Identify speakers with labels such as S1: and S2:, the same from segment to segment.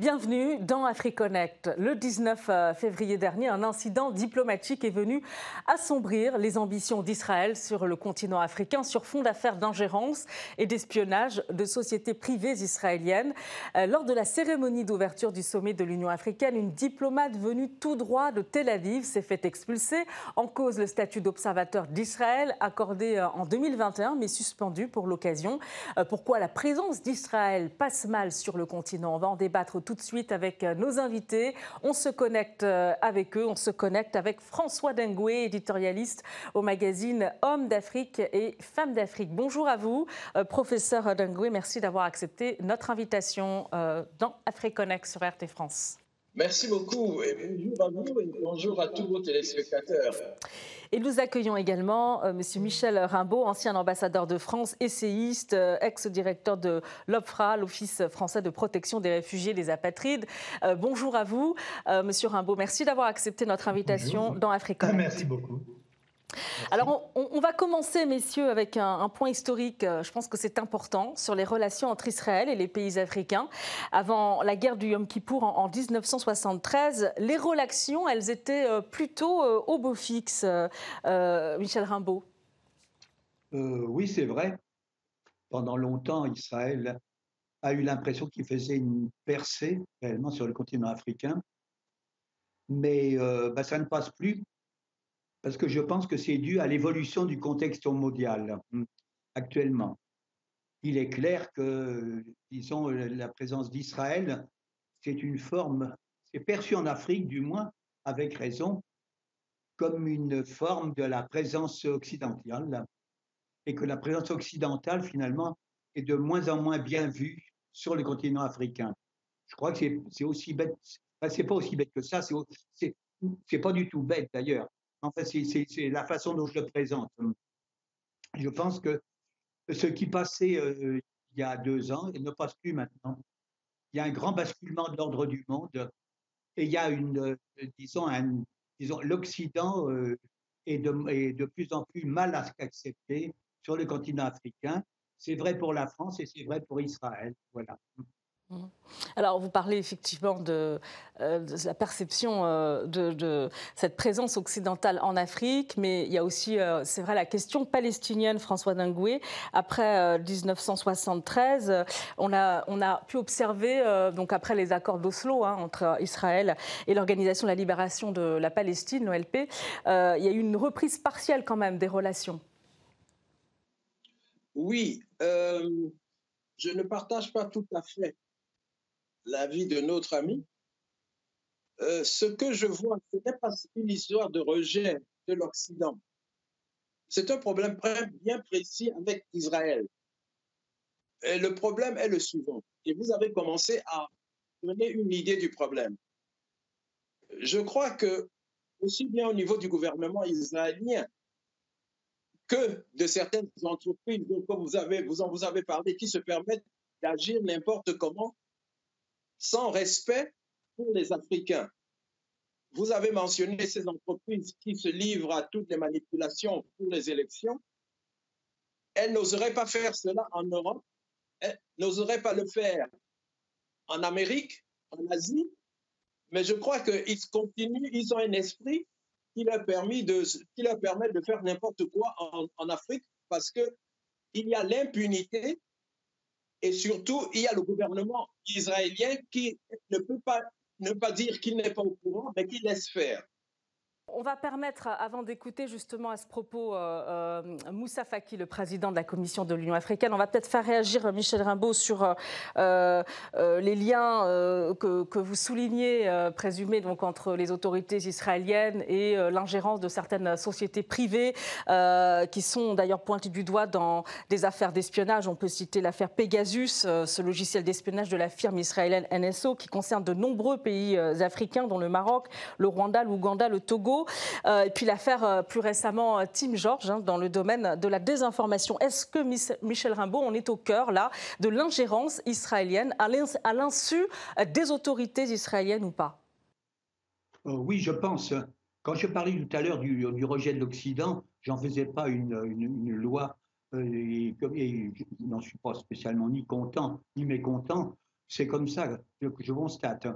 S1: Bienvenue dans AfriConnect. Le 19 euh, février dernier, un incident diplomatique est venu assombrir les ambitions d'Israël sur le continent africain sur fond d'affaires d'ingérence et d'espionnage de sociétés privées israéliennes. Euh, lors de la cérémonie d'ouverture du sommet de l'Union africaine, une diplomate venue tout droit de Tel Aviv s'est fait expulser en cause le statut d'observateur d'Israël accordé euh, en 2021 mais suspendu pour l'occasion. Pourquoi la présence d'Israël passe mal sur le continent? On va en débattre tout de suite avec euh, nos invités. On se connecte euh, avec eux, on se connecte avec François Dengoué, éditorialiste au magazine Hommes d'Afrique et Femmes d'Afrique. Bonjour à vous, euh, professeur Dengoué, merci d'avoir accepté notre invitation dans AfriConnect sur RT France.
S2: Merci beaucoup et bonjour à vous et bonjour à tous vos téléspectateurs.
S1: Et nous accueillons également euh, M. Michel Rimbaud, ancien ambassadeur de France, essayiste, euh, ex-directeur de l'OPFRA, l'Office français de protection des réfugiés et des apatrides. Euh, bonjour à vous, M. Rimbaud. Merci d'avoir accepté notre invitation dans Africa.
S3: Merci beaucoup.
S1: Alors, on, va commencer, messieurs, avec un, point historique, euh, je pense que c'est important, sur les relations entre Israël et les pays africains. Avant la guerre du Yom Kippour en, 1973, les relations, elles étaient euh, plutôt euh, au beau fixe. Michel Rimbaud.
S3: oui, c'est vrai. Pendant longtemps, Israël a eu l'impression qu'il faisait une percée réellement sur le continent africain. Mais bah, ça ne passe plus parce que je pense que c'est dû à l'évolution du contexte mondial hum, actuellement. Il est clair que, disons, la présence d'Israël, c'est une forme, c'est perçu en Afrique du moins, avec raison, comme une forme de la présence occidentale, et que la présence occidentale, finalement, est de moins en moins bien vue sur le continent africain. Je crois que c'est aussi bête, c'est pas aussi bête que ça, c'est pas du tout bête d'ailleurs. En fait, c'est la façon dont je le présente. Je pense que ce qui passait euh, il y a deux ans, il ne passe plus maintenant. Il y a un grand basculement de l'ordre du monde et il y a une, euh, disons l'Occident euh, est, de, est de plus en plus mal accepté sur le continent africain. C'est vrai pour la France et c'est vrai pour Israël. Voilà.
S1: Mmh. Alors, vous parlez effectivement de, euh, la perception euh, de, cette présence occidentale en Afrique, mais il y a aussi, euh, c'est vrai, la question palestinienne, François Dingoué. Après 1973, on a, on a pu observer, donc après les accords d'Oslo hein, entre Israël et l'Organisation de la libération de la Palestine, l'OLP, il y a eu une reprise partielle quand même des relations.
S2: Oui, je ne partage pas tout à fait l'avis de notre ami, euh, ce que je vois, ce n'est pas une histoire de rejet de l'Occident. C'est un problème bien précis avec Israël. Et le problème est le suivant. Et vous avez commencé à donner une idée du problème. Je crois que, aussi bien au niveau du gouvernement israélien que de certaines entreprises, comme vous, avez, vous en vous avez parlé, qui se permettent d'agir n'importe comment sans respect pour les Africains. Vous avez mentionné ces entreprises qui se livrent à toutes les manipulations pour les élections. Elles n'oseraient pas faire cela en Europe, elles n'oseraient pas le faire en Amérique, en Asie, mais je crois qu'ils continuent, ils ont un esprit qui leur, permet de, faire n'importe quoi en, en Afrique parce qu'il y a l'impunité et surtout, il y a le gouvernement israélien qui ne peut pas ne pas dire qu'il n'est pas au courant, mais qui laisse faire.
S1: On va permettre, avant d'écouter justement à ce propos euh, euh, Moussa Faki, le président de la Commission de l'Union africaine, on va peut-être faire réagir Michel Rimbaud sur euh, les liens que, vous soulignez, présumés donc, entre les autorités israéliennes et l'ingérence de certaines sociétés privées qui sont d'ailleurs pointées du doigt dans des affaires d'espionnage. On peut citer l'affaire Pegasus, ce logiciel d'espionnage de la firme israélienne NSO qui concerne de nombreux pays africains, dont le Maroc, le Rwanda, l'Ouganda, le Togo. Euh, et puis l'affaire euh, plus récemment euh, Tim George hein, dans le domaine de la désinformation. Est-ce que Michel Rimbaud, on est au cœur là de l'ingérence israélienne à l'insu des autorités israéliennes ou pas?
S3: Oui, je pense. Quand je parlais tout à l'heure du, rejet de l'Occident, j'en faisais pas une, loi et, je n'en suis pas spécialement ni content ni mécontent. C'est comme ça que je constate.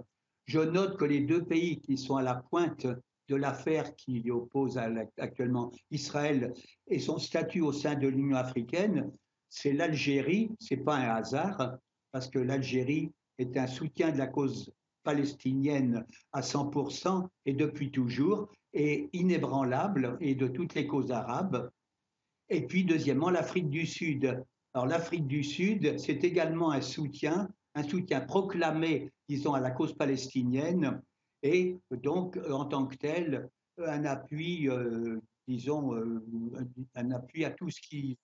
S3: Je note que les deux pays qui sont à la pointe de l'affaire qui oppose actuellement Israël et son statut au sein de l'Union africaine, c'est l'Algérie. C'est pas un hasard parce que l'Algérie est un soutien de la cause palestinienne à 100% et depuis toujours, et inébranlable, et de toutes les causes arabes. Et puis, deuxièmement, l'Afrique du Sud. Alors, l'Afrique du Sud, c'est également un soutien, un soutien proclamé, disons, à la cause palestinienne, et donc, en tant que tel, un appui, euh, disons, euh, un appui à tout ce qui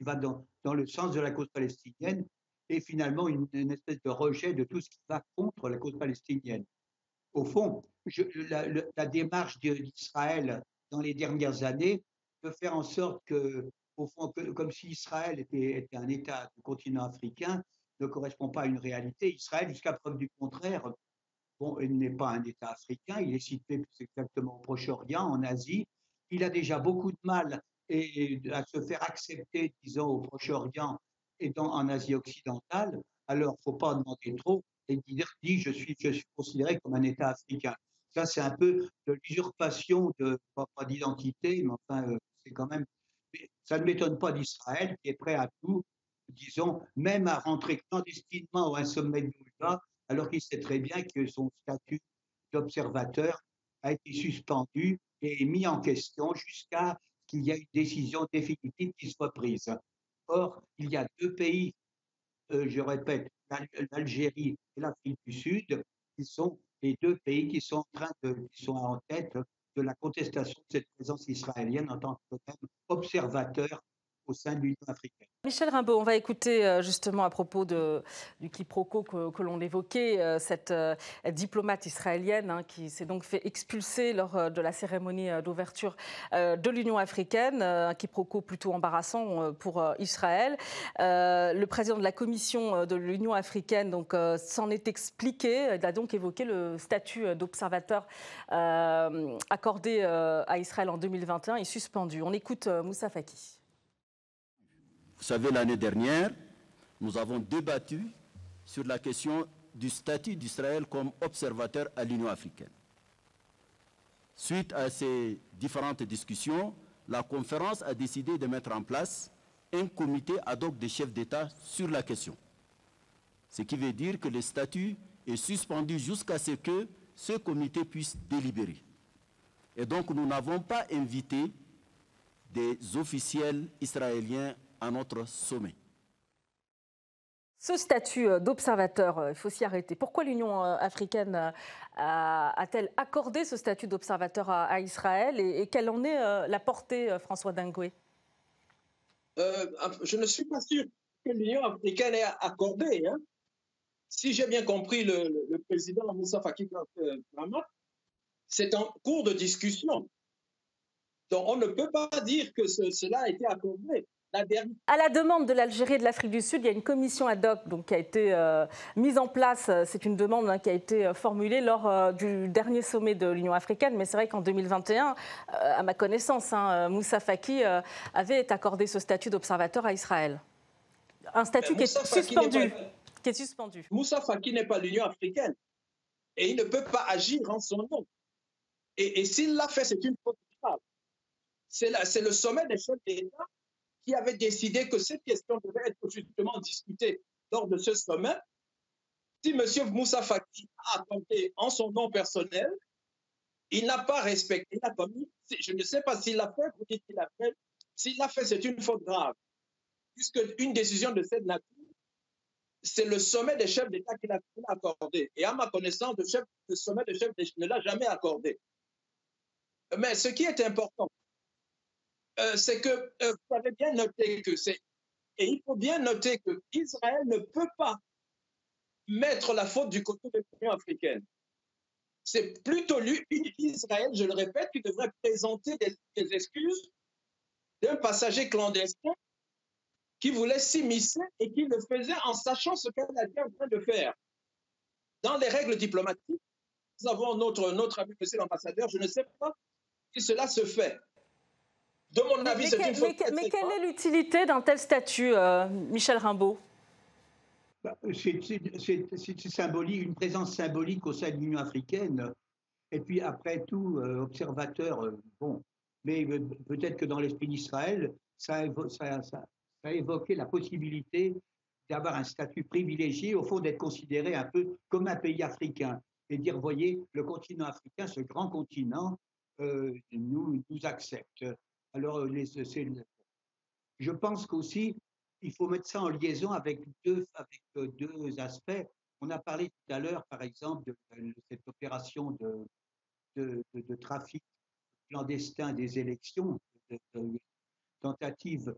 S3: va dans, le sens de la cause palestinienne, et finalement une, espèce de rejet de tout ce qui va contre la cause palestinienne. Au fond, la, démarche d'Israël dans les dernières années peut faire en sorte que, au fond, comme si Israël était, un État du continent africain, ne correspond pas à une réalité. Israël, jusqu'à preuve du contraire, bon, il n'est pas un État africain, il est situé plus exactement au Proche-Orient, en Asie. Il a déjà beaucoup de mal à se faire accepter, disons, au Proche-Orient et en Asie occidentale, alors il ne faut pas demander trop et dire dit je suis, considéré comme un État africain. Ça, c'est un peu de l'usurpation de, pas, d'identité, mais enfin, euh, c'est quand même. Ça ne m'étonne pas d'Israël qui est prêt à tout, disons, même à rentrer clandestinement à un sommet de l'ULA, alors qu'il sait très bien que son statut d'observateur a été suspendu et mis en question jusqu'à qu'il y ait une décision définitive qui soit prise. Or, il y a deux pays, euh, je répète, l'Algérie et l'Afrique du Sud, qui sont les deux pays qui sont en train de, qui sont en tête de la contestation de cette présence israélienne en tant qu'observateur au sein de l'Union africaine.
S1: Michel Rimbaud, on va écouter euh, justement à propos du quiproquo que, l'on évoquait, euh, cette euh, diplomate israélienne hein, qui s'est donc fait expulser lors de la cérémonie d'ouverture de l'Union africaine, un quiproquo plutôt embarrassant pour Israël. le président de la commission de l'Union africaine donc s'en est expliqué, il a donc évoqué le statut d'observateur accordé à Israël en 2021 et suspendu. On écoute Moussa Faki.
S4: Vous savez, l'année dernière, nous avons débattu sur la question du statut d'Israël comme observateur à l'Union africaine. Suite à ces différentes discussions, la conférence a décidé de mettre en place un comité ad hoc des chefs d'État sur la question. Ce qui veut dire que le statut est suspendu jusqu'à ce que ce comité puisse délibérer. Et donc nous n'avons pas invité des officiels israéliens à notre sommet.
S1: Ce statut euh, d'observateur, euh, il faut s'y arrêter. Pourquoi l'Union euh, africaine a-t-elle accordé ce statut d'observateur à, Israël et, quelle en est la portée, François Dingoué?
S2: Je ne suis pas sûr que l'Union africaine ait accordé. Hein. Si j'ai bien compris le, président Moussa Faki c'est en cours de discussion. Donc on ne peut pas dire que cela a été accordé.
S1: À la demande de l'Algérie et de l'Afrique du Sud, il y a une commission ad hoc donc, qui a été euh, mise en place. C'est une demande hein, qui a été euh, formulée lors euh, du dernier sommet de l'Union africaine. Mais c'est vrai qu'en 2021, à ma connaissance, hein, Moussa Faki avait accordé ce statut d'observateur à Israël. Un statut qui est, suspendu, qui est suspendu.
S2: Moussa Faki n'est pas l'Union africaine. Et il ne peut pas agir en son nom. Et, et s'il l'a fait, c'est une faute grave. C'est le sommet des chefs d'État qui avait décidé que cette question devait être justement discutée lors de ce sommet, si M. Moussa Faki a tenté en son nom personnel, il n'a pas respecté, il je ne sais pas s'il l'a fait, vous dites qu'il l'a fait, s'il l'a fait, c'est une faute grave, puisque une décision de cette nature, c'est le sommet des chefs d'État qui l'a accordé. Et à ma connaissance, le, le sommet des chefs d'État ne l'a jamais accordé. Mais ce qui est important, euh, c'est que euh, vous avez bien noté que c'est. Et il faut bien noter que Israël ne peut pas mettre la faute du côté de l'Union africaine. C'est plutôt lui, Israël, je le répète, qui devrait présenter des, excuses d'un passager clandestin qui voulait s'immiscer et qui le faisait en sachant ce qu'elle était en train de faire. Dans les règles diplomatiques, nous avons notre, notre ami, monsieur l'ambassadeur, je ne sais pas si cela se fait. De mon avis,
S1: mais, mais, quelle est l'utilité d'un tel statut, euh, Michel Rimbaud?
S3: Bah, c'est symbolique, une présence symbolique au sein de l'Union africaine. Et puis après tout, euh, observateur, euh, bon, mais peut-être que dans l'esprit d'Israël, ça, ça, ça, a évoqué la possibilité d'avoir un statut privilégié, au fond d'être considéré un peu comme un pays africain, et dire, voyez, le continent africain, ce grand continent, euh, nous, nous accepte. Alors, les, je pense qu'aussi, il faut mettre ça en liaison avec deux, avec deux aspects. On a parlé tout à l'heure, par exemple, de, cette opération de, de, trafic clandestin des élections, de, tentative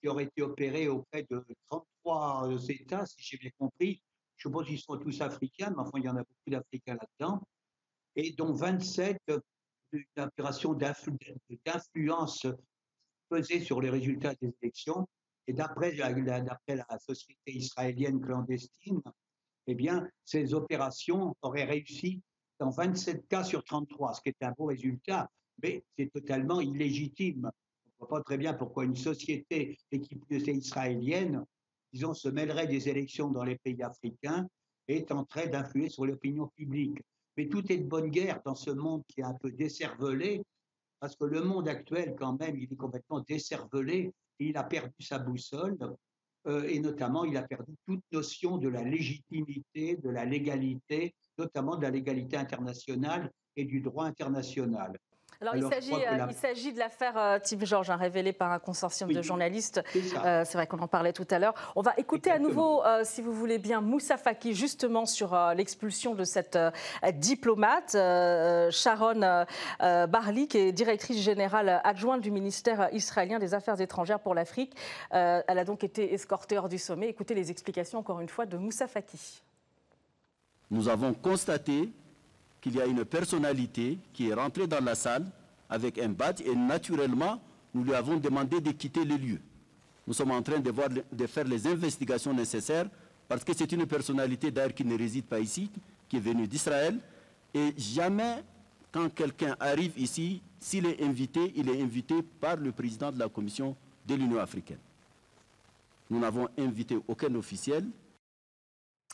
S3: qui aurait été opérée auprès de 33 États, si j'ai bien compris. Je suppose qu'ils sont tous africains, mais enfin, il y en a beaucoup d'Africains là-dedans, et dont 27 d'une opération d'influence pesée sur les résultats des élections. Et d'après la, la société israélienne clandestine, eh bien, ces opérations auraient réussi dans 27 cas sur 33, ce qui est un beau résultat, mais c'est totalement illégitime. On ne voit pas très bien pourquoi une société équipée israélienne, disons, se mêlerait des élections dans les pays africains et train d'influer sur l'opinion publique. Mais tout est de bonne guerre dans ce monde qui est un peu décervelé, parce que le monde actuel, quand même, il est complètement décervelé il a perdu sa boussole. Euh, et notamment, il a perdu toute notion de la légitimité, de la légalité, notamment de la légalité internationale et du droit international.
S1: Alors, il euh, s'agit de l'affaire euh, Tim George, hein, révélée par un consortium de journalistes. Euh, c'est vrai qu'on en parlait tout à l'heure. On va écouter à nouveau, si vous voulez bien, Moussa Faki, justement sur l'expulsion de cette diplomate, Sharon Barley, qui est directrice générale adjointe du ministère israélien des Affaires étrangères pour l'Afrique. elle a donc été escortée hors du sommet. Écoutez les explications, encore une fois, de Moussa Faki.
S4: Nous avons constaté qu'il y a une personnalité qui est rentrée dans la salle avec un badge et naturellement, nous lui avons demandé de quitter le lieu. Nous sommes en train de, de faire les investigations nécessaires parce que c'est une personnalité d'ailleurs qui ne réside pas ici, qui est venue d'Israël. Et jamais, quand quelqu'un arrive ici, s'il est invité, il est invité par le président de la Commission de l'Union africaine. Nous n'avons invité aucun officiel,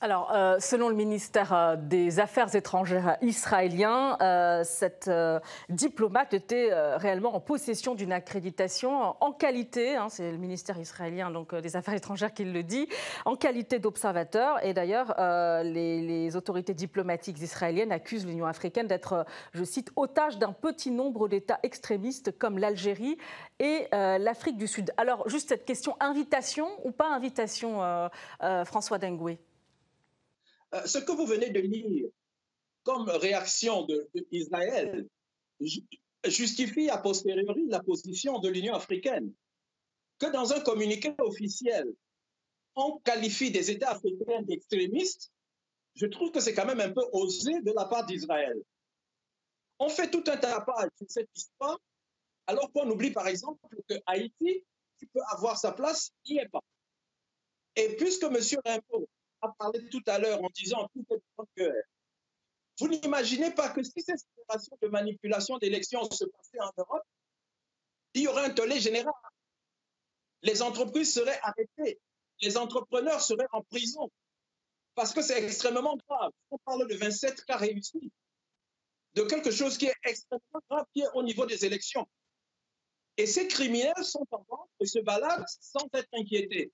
S1: alors, euh, selon le ministère euh, des Affaires étrangères israélien, euh, cette diplomate était réellement en possession d'une accréditation en qualité, hein, c'est le ministère israélien des Affaires étrangères qui le dit, en qualité d'observateur. Et d'ailleurs, les, les, autorités diplomatiques israéliennes accusent l'Union africaine d'être, je cite, otage d'un petit nombre d'États extrémistes comme l'Algérie et l'Afrique du Sud. Alors, juste cette question, invitation ou pas invitation, François Dengoué?
S2: euh, ce que vous venez de lire comme réaction d'Israël justifie a posteriori la position de l'Union africaine. Que dans un communiqué officiel, on qualifie des États africains d'extrémistes, je trouve que c'est quand même un peu osé de la part d'Israël. On fait tout un tapage sur cette histoire, alors qu'on oublie par exemple que Haïti, qui peut avoir sa place, n'y est pas. Et puisque M. Rimbaud a parlé tout à l'heure en disant tout est cœur. Vous n'imaginez pas que si cette opération de manipulation d'élections se passait en Europe, il y aurait un tollé général. Les entreprises seraient arrêtées, les entrepreneurs seraient en prison, parce que c'est extrêmement grave. On parle de 27 cas réussis, de quelque chose qui est extrêmement grave, qui est au niveau des élections. Et ces criminels sont en vente et se baladent sans être inquiétés.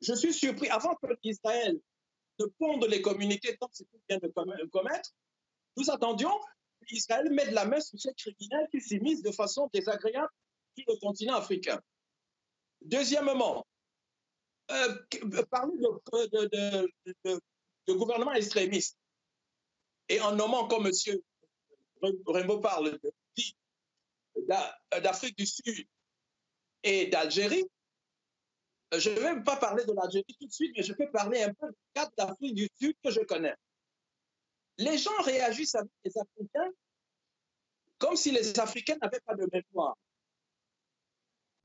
S2: Je suis surpris, avant que Israël ne ponde les communiqués tant ce qu'il vient de commettre, nous attendions qu'Israël mette la main sur ces criminels qui s'immiscent de façon désagréable sur le continent africain. Deuxièmement, euh, parler de, de, gouvernement extrémiste et en nommant comme M. Rimbaud parle d'Afrique du Sud et d'Algérie, je ne vais pas parler de l'Algérie tout de suite, mais je peux parler un peu du cadre d'Afrique du Sud que je connais. Les gens réagissent avec les Africains comme si les Africains n'avaient pas de mémoire.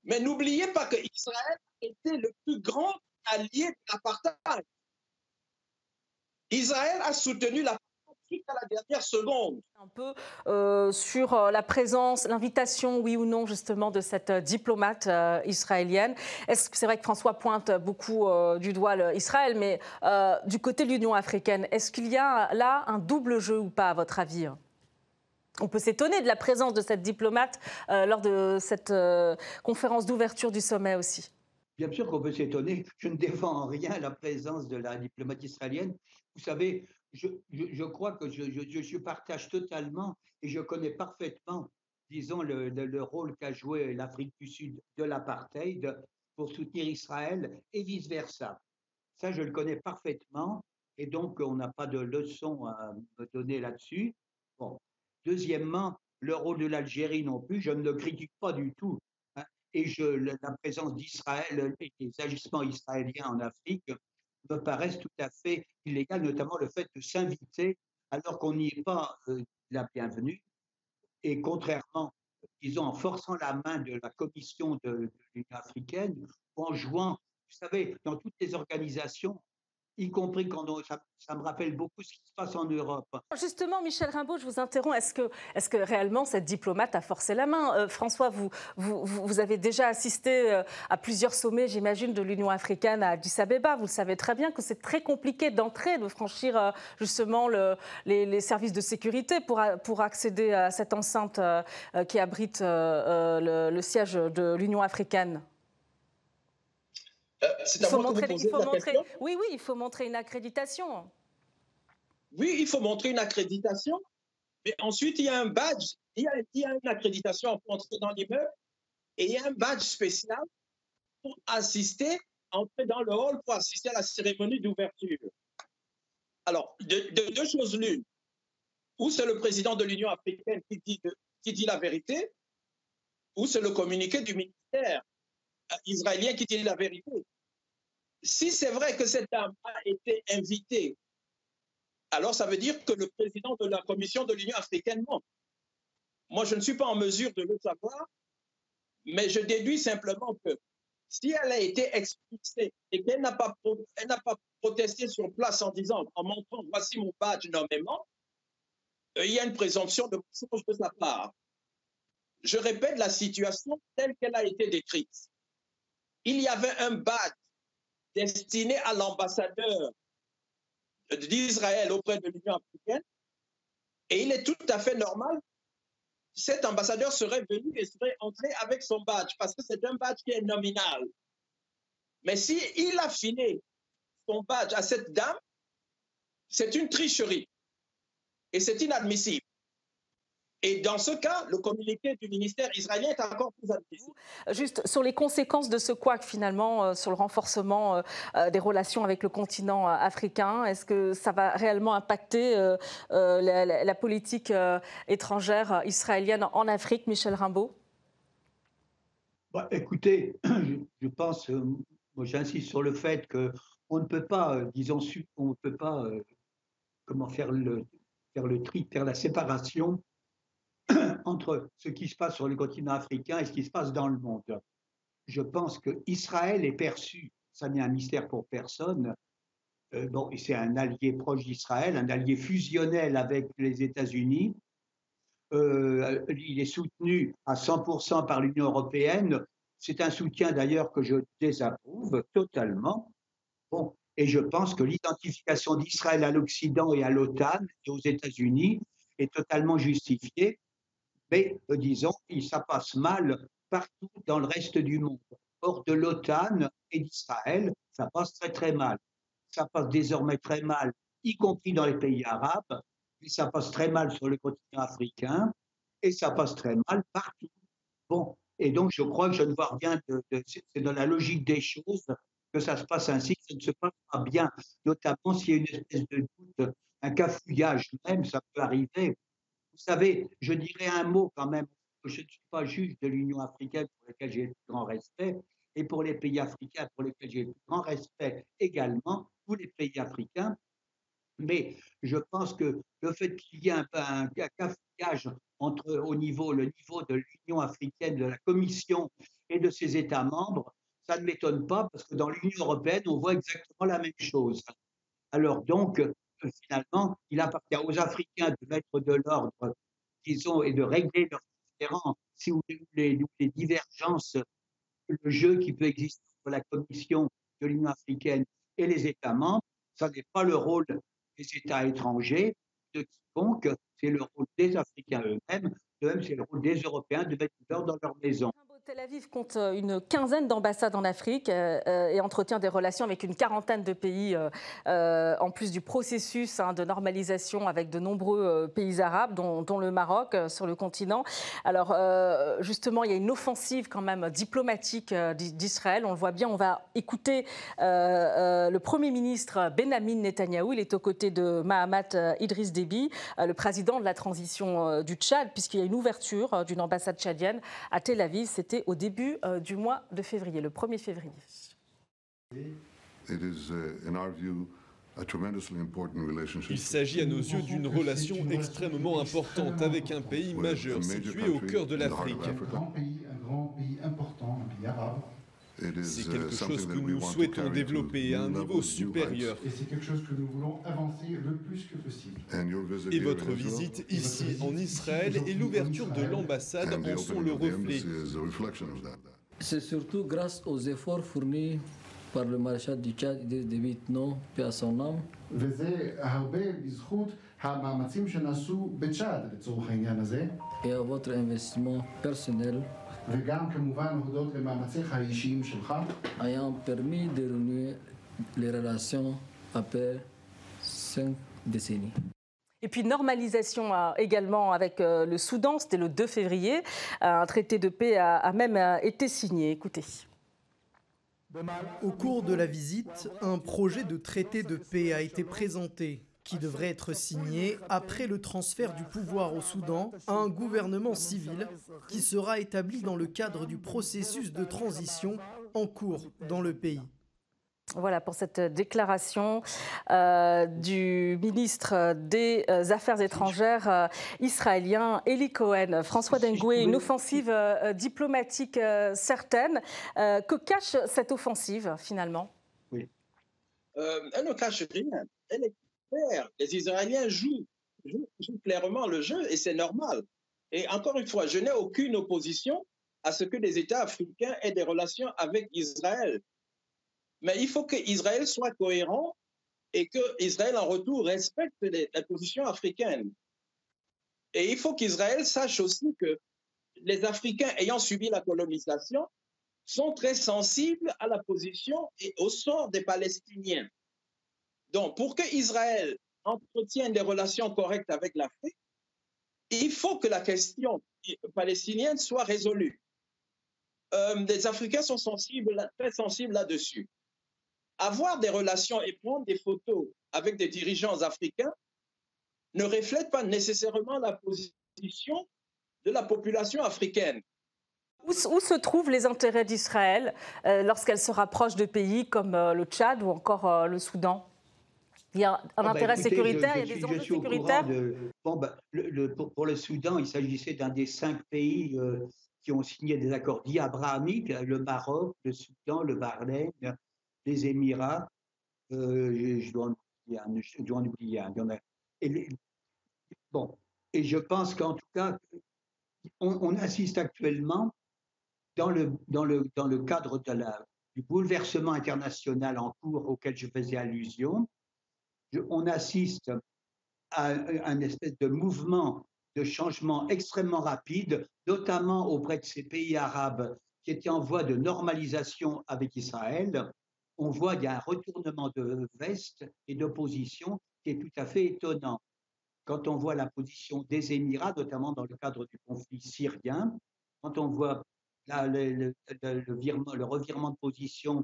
S2: Mais n'oubliez pas que Israël était le plus grand allié de l'apartheid. Israël a soutenu l'apartheid à la dernière seconde.
S1: Un peu euh, sur euh, la présence, l'invitation, oui ou non, justement, de cette euh, diplomate israélienne. Est-ce que c'est vrai que François pointe beaucoup du doigt Israël, mais du côté de l'Union africaine, est-ce qu'il y a là un double jeu ou pas, à votre avis? On peut s'étonner de la présence de cette diplomate lors de cette conférence d'ouverture du sommet aussi.
S3: Bien sûr qu'on peut s'étonner. Je ne défends en rien la présence de la diplomate israélienne. Vous savez, je, crois que je, je, partage totalement et je connais parfaitement, disons, le, le, rôle qu'a joué l'Afrique du Sud de l'apartheid pour soutenir Israël et vice-versa. Ça, je le connais parfaitement et donc on n'a pas de leçon à me donner là-dessus. Bon. Deuxièmement, le rôle de l'Algérie non plus, je ne le critique pas du tout. Hein, et je, la présence d'Israël et des agissements israéliens en Afrique me paraissent tout à fait illégales, notamment le fait de s'inviter alors qu'on n'y est pas euh, la bienvenue. Et contrairement, disons, en forçant la main de la Commission de, de l'Union africaine, en jouant, vous savez, dans toutes les organisations, y compris quand ça, me rappelle beaucoup ce qui se passe en Europe.
S1: Justement, Michel Rimbaud, je vous interromps. Est-ce que, est que réellement cette diplomate a forcé la main? Euh, François, vous, avez déjà assisté euh, à plusieurs sommets, j'imagine, de l'Union africaine à Addis Abeba. Vous savez très bien que c'est très compliqué d'entrer, de franchir euh, justement le, les, services de sécurité pour, pour accéder à cette enceinte qui abrite le siège de l'Union africaine.
S2: Euh, c'est à moi montrer, il faut
S1: montrer, Oui, oui, il faut montrer une accréditation.
S2: Oui, il faut montrer une accréditation. Mais ensuite, il y a un badge. Il y a, il y a une accréditation pour entrer dans l'immeuble et il y a un badge spécial pour assister, entrer dans le hall pour assister à la cérémonie d'ouverture. Alors, de, deux choses l'une. Ou c'est le président de l'Union africaine qui dit, qui dit la vérité, ou c'est le communiqué du ministère israélien qui dit la vérité. Si c'est vrai que cette dame a été invitée, alors ça veut dire que le président de la Commission de l'Union africaine ment. Moi, je ne suis pas en mesure de le savoir, mais je déduis simplement que si elle a été expulsée et qu'elle n'a pas, protesté sur place en disant, en montrant voici mon badge nommément, euh, il y a une présomption de mensonge de sa part. Je répète la situation telle qu'elle a été décrite il y avait un badge destiné à l'ambassadeur d'Israël auprès de l'Union africaine. Et il est tout à fait normal, cet ambassadeur serait venu et serait entré avec son badge, parce que c'est un badge qui est nominal. Mais s'il il a filé son badge à cette dame, c'est une tricherie. Et c'est inadmissible. Et dans ce cas, le communiqué du ministère israélien est encore plus admissible.
S1: Juste sur les conséquences de ce couac, finalement, euh, sur le renforcement euh, euh, des relations avec le continent africain, est-ce que ça va réellement impacter la, politique étrangère israélienne en Afrique, Michel Rimbaud?
S3: Bah, Écoutez, je, pense, moi j'insiste sur le fait qu'on ne peut pas, disons, on ne peut pas comment faire le, faire le tri, faire la séparation entre ce qui se passe sur le continent africain et ce qui se passe dans le monde. Je pense que Israël est perçu, ça n'est un mystère pour personne, euh, bon, c'est un allié proche d'Israël, un allié fusionnel avec les États-Unis. Euh, il est soutenu à 100% par l'Union européenne. C'est un soutien d'ailleurs que je désapprouve totalement. Bon, et je pense que l'identification d'Israël à l'Occident et à l'OTAN et aux États-Unis est totalement justifiée mais euh, disons, ça passe mal partout dans le reste du monde. Hors de l'OTAN et d'Israël, ça passe très très mal. Ça passe désormais très mal, y compris dans les pays arabes, et ça passe très mal sur le continent africain, et ça passe très mal partout. Bon, et donc je crois que je ne vois rien de, c'est dans la logique des choses que ça se passe ainsi, que ça ne se passe pas bien, notamment s'il y a une espèce de doute, un cafouillage même, ça peut arriver. Vous savez, je dirais un mot quand même. Je ne suis pas juge de l'Union africaine pour laquelle j'ai le plus grand respect, et pour les pays africains pour lesquels j'ai le plus grand respect également, tous les pays africains. Mais je pense que le fait qu'il y ait un, un, cafouillage entre au niveau, le niveau de l'Union africaine, de la Commission et de ses États membres, ça ne m'étonne pas parce que dans l'Union européenne, on voit exactement la même chose. Alors donc, finalement, il appartient aux Africains de mettre de l'ordre, disons, et de régler leurs différends, si vous voulez, les divergences, le jeu qui peut exister entre la Commission de l'Union africaine et les États membres, ça n'est pas le rôle des États étrangers, de quiconque, c'est le rôle des Africains eux-mêmes, de même c'est le rôle des Européens de mettre de l'ordre dans leur maison.
S1: Tel Aviv compte euh, une quinzaine d'ambassades en Afrique euh, euh, et entretient des relations avec une quarantaine de pays, en plus du processus hein, de normalisation avec de nombreux pays arabes, dont, le Maroc sur le continent. Alors justement, il y a une offensive quand même diplomatique d'Israël. On le voit bien. On va écouter le Premier ministre Benjamin Netanyahou. Il est aux côtés de Mahamat Idriss Déby, le président de la transition du Tchad, puisqu'il y a une ouverture d'une ambassade tchadienne à Tel Aviv. Au début euh, du mois de février, le 1er février.
S5: Il s'agit à nos yeux d'une relation extrêmement importante avec un pays majeur situé au cœur de l'Afrique. Un grand pays important, un pays arabe. C'est quelque uh, chose que nous souhaitons développer à un niveau supérieur.
S6: Et c'est quelque chose que nous voulons avancer le plus que possible.
S5: Et votre visite ici en Israël et l'ouverture de l'ambassade en sont le reflet.
S7: C'est surtout grâce aux efforts fournis par le maréchal du Tchad et des Vitno, paix à son âme. Et à votre investissement personnel
S6: וגם כמובן הודות למאמציך האישיים שלך.
S7: ayant permis de renouer les relations après cinq décennies.
S1: Et puis normalisation euh, également avec euh, le Soudan, c'était le 2 février. Euh, un traité de paix a même été signé. Écoutez.
S8: Au cours de la visite, un projet de traité de paix a été présenté qui devrait être signé après le transfert du pouvoir au Soudan à un gouvernement civil qui sera établi dans le cadre du processus de transition en cours dans le pays.
S1: Voilà pour cette déclaration euh, du ministre des euh, Affaires étrangères euh, israélien Eli Cohen. François Dengoué, une offensive diplomatique certaine. que cache cette offensive finalement?
S2: Oui. elle ne cache rien. Elle est les Israéliens jouent, clairement le jeu et c'est normal. Et encore une fois, je n'ai aucune opposition à ce que les États africains aient des relations avec Israël. Mais il faut qu'Israël soit cohérent et qu'Israël, en retour, respecte la position africaine. Et il faut qu'Israël sache aussi que les Africains ayant subi la colonisation sont très sensibles à la position et au sort des Palestiniens. Donc, pour que Israël entretienne des relations correctes avec l'Afrique, il faut que la question palestinienne soit résolue. Euh, les Africains sont sensibles, très sensibles là-dessus. Avoir des relations et prendre des photos avec des dirigeants africains ne reflète pas nécessairement la position de la population africaine.
S1: Où, se trouvent les intérêts d'Israël euh, lorsqu'elle se rapproche de pays comme euh, le Tchad ou encore le Soudan? Il y a un ah bah intérêt sécuritaire, il y a des enjeux sécuritaires
S3: bon, bah, pour, le Soudan, il s'agissait d'un des cinq pays euh, qui ont signé des accords dits abrahamiques, le Maroc, le Soudan, le Bahreïn, les Émirats. Euh, je, dois en, oublier un. Et bon, et je pense qu'en tout cas, on, assiste actuellement, dans le, dans le, dans le cadre de la, du bouleversement international en cours auquel je faisais allusion, on assiste à un espèce de mouvement de changement extrêmement rapide, notamment auprès de ces pays arabes qui étaient en voie de normalisation avec Israël. On voit qu'il y a un retournement de veste et d'opposition qui est tout à fait étonnant. Quand on voit la position des Émirats, notamment dans le cadre du conflit syrien, quand on voit le, revirement de position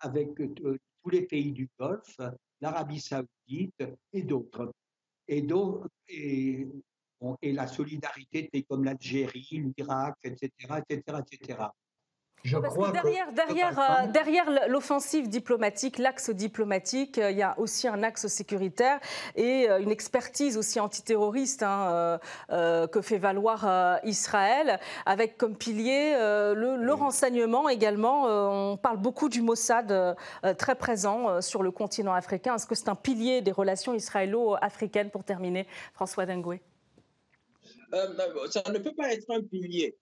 S3: avec euh, tous les pays du Golfe, l'Arabie saoudite et d'autres. Et, la solidarité, comme l'Algérie, l'Irak, etc., etc., etc.
S1: Parce que derrière, derrière, euh, derrière l'offensive diplomatique, l'axe diplomatique, euh, il y a aussi un axe sécuritaire et euh, une expertise aussi antiterroriste hein, que fait valoir Israël, avec comme pilier le, renseignement également. on parle beaucoup du Mossad très présent sur le continent africain. Est-ce que c'est un pilier des relations israélo-africaines pour terminer, François Dengoué?
S2: Ça ne peut pas être un pilier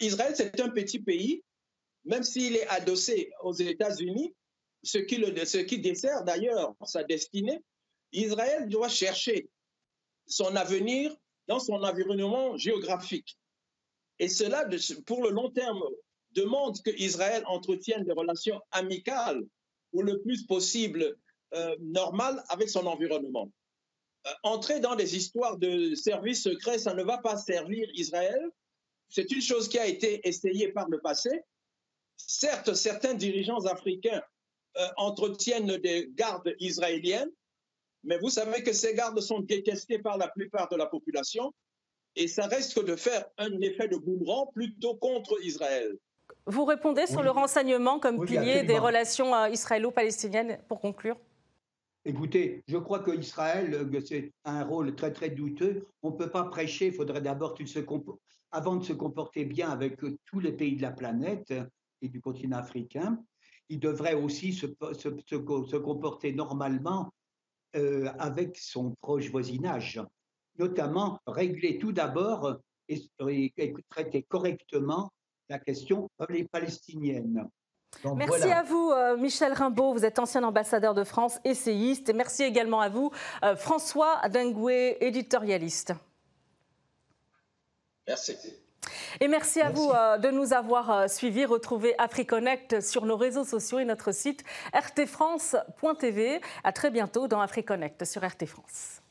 S2: Israël, c'est un petit pays, même s'il est adossé aux États-Unis, ce qui, dessert d'ailleurs sa destinée. Israël doit chercher son avenir dans son environnement géographique. Et cela, pour le long terme, demande que Israël entretienne des relations amicales ou le plus possible euh, normales avec son environnement. Euh, entrer dans des histoires de services secrets, ça ne va pas servir Israël, c'est une chose qui a été essayée par le passé. Certes, certains dirigeants africains euh, entretiennent des gardes israéliennes, mais vous savez que ces gardes sont détestés par la plupart de la population et ça risque de faire un effet de boomerang plutôt contre Israël.
S1: Vous répondez sur le renseignement comme pilier des relations euh, israélo-palestiniennes pour conclure?
S3: Écoutez, je crois qu'Israël, euh, c'est un rôle très très douteux. On ne peut pas prêcher, il faudrait d'abord avant de se comporter bien avec euh, tous les pays de la planète euh, et du continent africain, il devrait aussi se, comporter normalement euh, avec son proche voisinage, notamment régler tout d'abord et, traiter correctement la question les
S1: merci à vous, Michel Rimbaud. Vous êtes ancien ambassadeur de France, essayiste. Et merci également à vous, François Dengoué, éditorialiste.
S2: Merci.
S1: Et merci à vous euh, de nous avoir euh, suivis. Retrouvez AfriConnect sur nos réseaux sociaux et notre site rtfrance.tv. À très bientôt dans AfriConnect sur RT France.